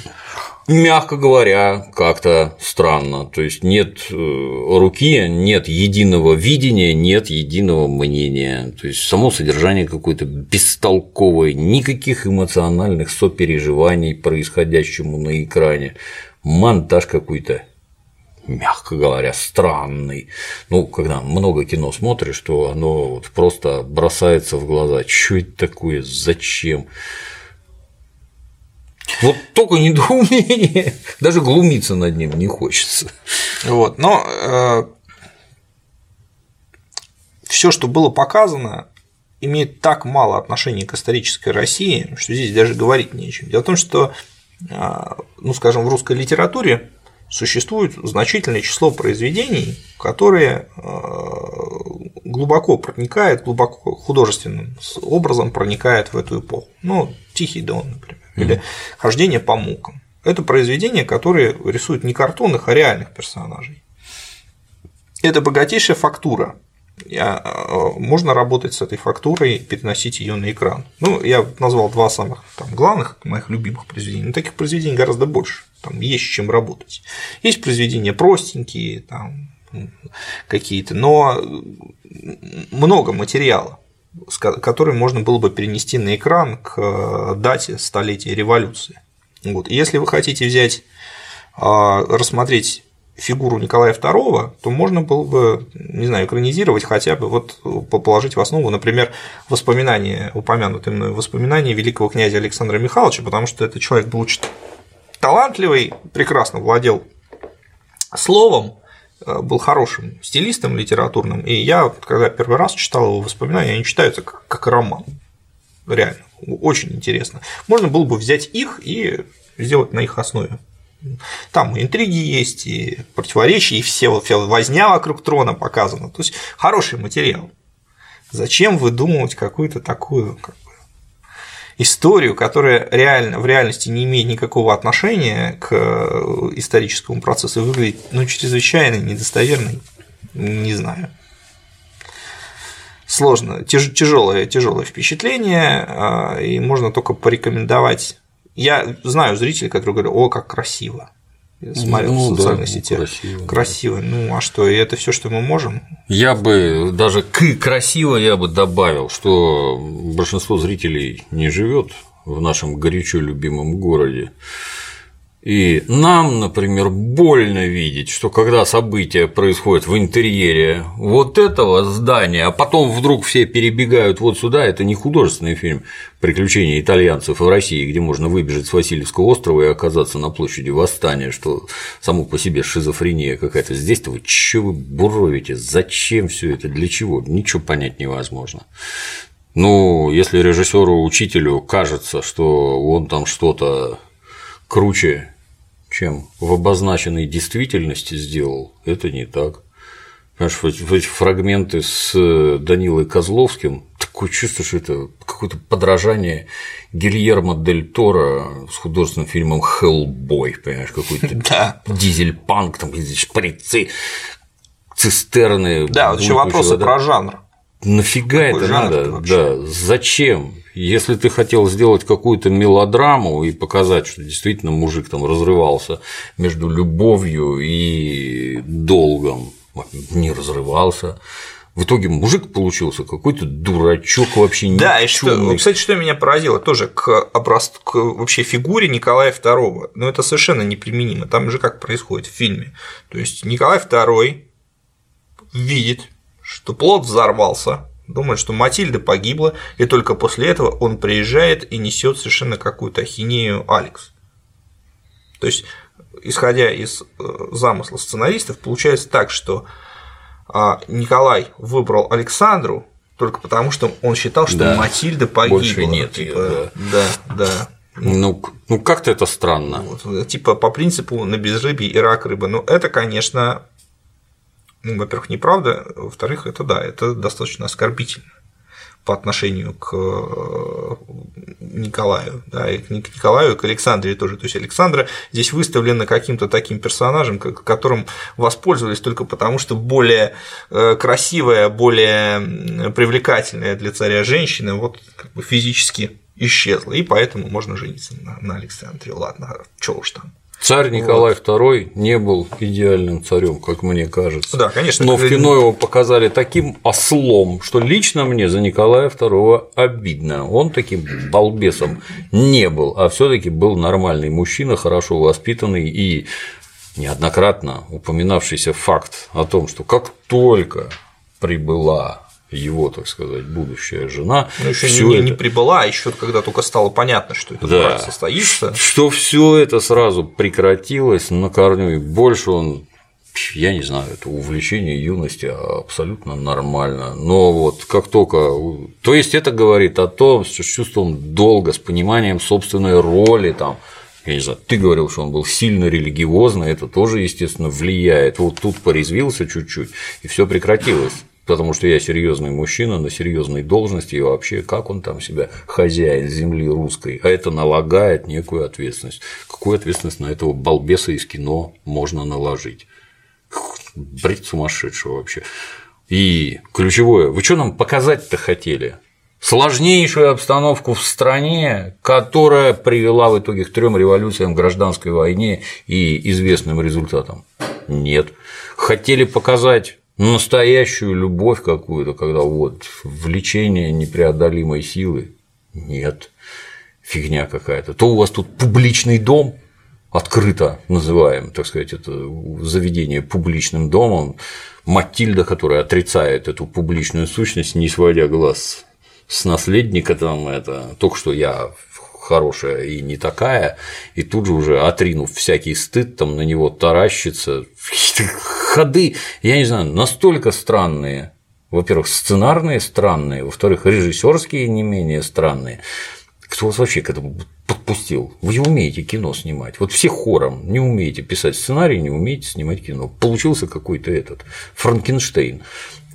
мягко говоря, как-то странно. То есть нет э, руки, нет единого видения, нет единого мнения. То есть само содержание какое-то бестолковое, никаких эмоциональных сопереживаний происходящему на экране. Монтаж какой-то мягко говоря, странный. Ну, когда много кино смотришь, то оно вот просто бросается в глаза. Что это такое? Зачем? Вот только недоумение, даже глумиться над ним не хочется. Вот, но э, все, что было показано, имеет так мало отношения к исторической России, что здесь даже говорить нечем. Дело в том, что, э, ну, скажем, в русской литературе существует значительное число произведений, которые э, глубоко проникают, глубоко художественным образом проникают в эту эпоху. Ну, Тихий Дон, например или хождение по мукам. Это произведения, которые рисуют не картонных, а реальных персонажей. Это богатейшая фактура. Я, э, можно работать с этой фактурой, переносить ее на экран. Ну, я назвал два самых там, главных моих любимых произведений. Но таких произведений гораздо больше. Там есть с чем работать. Есть произведения простенькие, там, какие-то, но много материала, который можно было бы перенести на экран к э, дате столетия революции. Вот. Если вы хотите взять, а, рассмотреть фигуру Николая II, то можно было бы, не знаю, экранизировать хотя бы, вот положить в основу, например, воспоминания, упомянутые мной воспоминания великого князя Александра Михайловича, потому что этот человек был очень талантливый, прекрасно владел словом, был хорошим стилистом литературным, и я, когда первый раз читал его воспоминания, они читаются как, как роман, реально, очень интересно. Можно было бы взять их и сделать на их основе там и интриги есть, и противоречия, и все, все возня вокруг трона показана. То есть хороший материал. Зачем выдумывать какую-то такую как историю, которая реально, в реальности не имеет никакого отношения к э, историческому процессу, выглядит ну, чрезвычайно недостоверной, не знаю. Сложно, тяжелое, тяжелое впечатление, а, и можно только порекомендовать я знаю зрителей, которые говорят, о, как красиво. Я смотрел ну, в социальных да, сетях. Красиво. Красиво. Да. Ну а что? И это все, что мы можем? Я бы даже к красиво я бы добавил, что большинство зрителей не живет в нашем горячо любимом городе. И нам, например, больно видеть, что когда события происходят в интерьере вот этого здания, а потом вдруг все перебегают вот сюда, это не художественный фильм «Приключения итальянцев в России», где можно выбежать с Васильевского острова и оказаться на площади Восстания, что само по себе шизофрения какая-то. Здесь-то вы чё вы буровите, зачем все это, для чего, ничего понять невозможно. Ну, если режиссеру учителю кажется, что он там что-то круче, чем в обозначенной действительности сделал, это не так. Понимаешь, в эти фрагменты с э, Данилой Козловским такое чувство, что это какое-то подражание Гильермо Дель Торо с художественным фильмом Хеллбой, понимаешь, какой-то дизель-панк, там шприцы, цистерны. Да, вот еще вопросы да? про жанр. Нафига Какой это надо? Да, зачем? Если ты хотел сделать какую-то мелодраму и показать, что действительно мужик там разрывался между любовью и долгом, не разрывался. В итоге мужик получился какой-то дурачок вообще Да, и что, кстати, что меня поразило тоже к образцу, к вообще фигуре Николая II, но это совершенно неприменимо. Там же как происходит в фильме. То есть Николай II видит, что плод взорвался, думает, что Матильда погибла, и только после этого он приезжает и несет совершенно какую-то ахинею Алекс. То есть, исходя из э, замысла сценаристов, получается так, что а, Николай выбрал Александру только потому, что он считал, что да. Матильда погибла. Больше нет типа, да. да, да. Ну, ну как-то это странно. Вот, типа по принципу на безрыбье и рак рыбы. Ну, это, конечно, ну, во-первых, неправда, во-вторых, это да, это достаточно оскорбительно по отношению к э, Николаю, да, и к Николаю, и к Александре тоже. То есть Александра здесь выставлена каким-то таким персонажем, которым воспользовались только потому, что более э, красивая, более привлекательная для царя женщина вот как бы физически исчезла, и поэтому можно жениться на, на Александре. Ладно, чего уж там. Царь Николай вот. II не был идеальным царем, как мне кажется. Да, конечно. Но в кино его показали таким ослом, что лично мне за Николая II обидно. Он таким балбесом не был, а все таки был нормальный мужчина, хорошо воспитанный и неоднократно упоминавшийся факт о том, что как только прибыла его, так сказать, будущая жена. Ну, еще не, это... не прибыла, а еще когда только стало понятно, что это да. состоится. Что все это сразу прекратилось на корню, и больше он я не знаю, это увлечение юности абсолютно нормально. Но вот как только. То есть это говорит о том, что с чувством долга, с пониманием собственной роли там. Я не знаю, ты говорил, что он был сильно религиозный, это тоже, естественно, влияет. Вот тут порезвился чуть-чуть, и все прекратилось потому что я серьезный мужчина на серьезной должности, и вообще, как он там себя хозяин земли русской, а это налагает некую ответственность. Какую ответственность на этого балбеса из кино можно наложить? Бред сумасшедшего вообще. И ключевое, вы что нам показать-то хотели? Сложнейшую обстановку в стране, которая привела в итоге к трем революциям, гражданской войне и известным результатам. Нет. Хотели показать настоящую любовь какую-то, когда вот влечение непреодолимой силы. Нет. Фигня какая-то. То у вас тут публичный дом, открыто называем, так сказать, это заведение публичным домом, Матильда, которая отрицает эту публичную сущность, не сводя глаз с наследника, там это только что я хорошая и не такая, и тут же уже отринув всякий стыд, там на него таращится, ходы, я не знаю, настолько странные, во-первых, сценарные странные, во-вторых, режиссерские не менее странные. Кто вас вообще к этому подпустил? Вы не умеете кино снимать. Вот все хором не умеете писать сценарий, не умеете снимать кино. Получился какой-то этот Франкенштейн,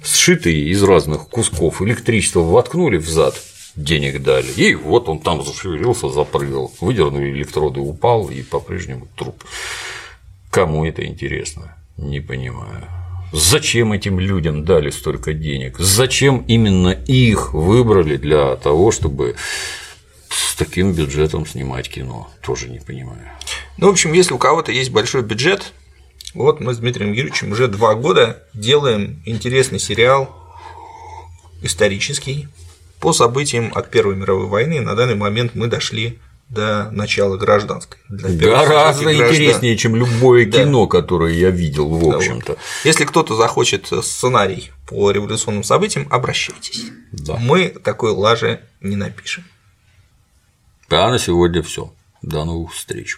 сшитый из разных кусков, электричество воткнули в зад, денег дали, и вот он там зашевелился, запрыгал, выдернули электроды, упал, и по-прежнему труп. Кому это интересно? Не понимаю. Зачем этим людям дали столько денег? Зачем именно их выбрали для того, чтобы с таким бюджетом снимать кино? Тоже не понимаю. Ну, в общем, если у кого-то есть большой бюджет, вот мы с Дмитрием Юрьевичем уже два года делаем интересный сериал исторический по событиям от Первой мировой войны. На данный момент мы дошли до начала гражданской. Гораздо интереснее, чем любое да. кино, которое я видел, в общем-то. Вот. Если кто-то захочет сценарий по революционным событиям, обращайтесь. Да. Мы такой лажи не напишем. А на сегодня все. До новых встреч.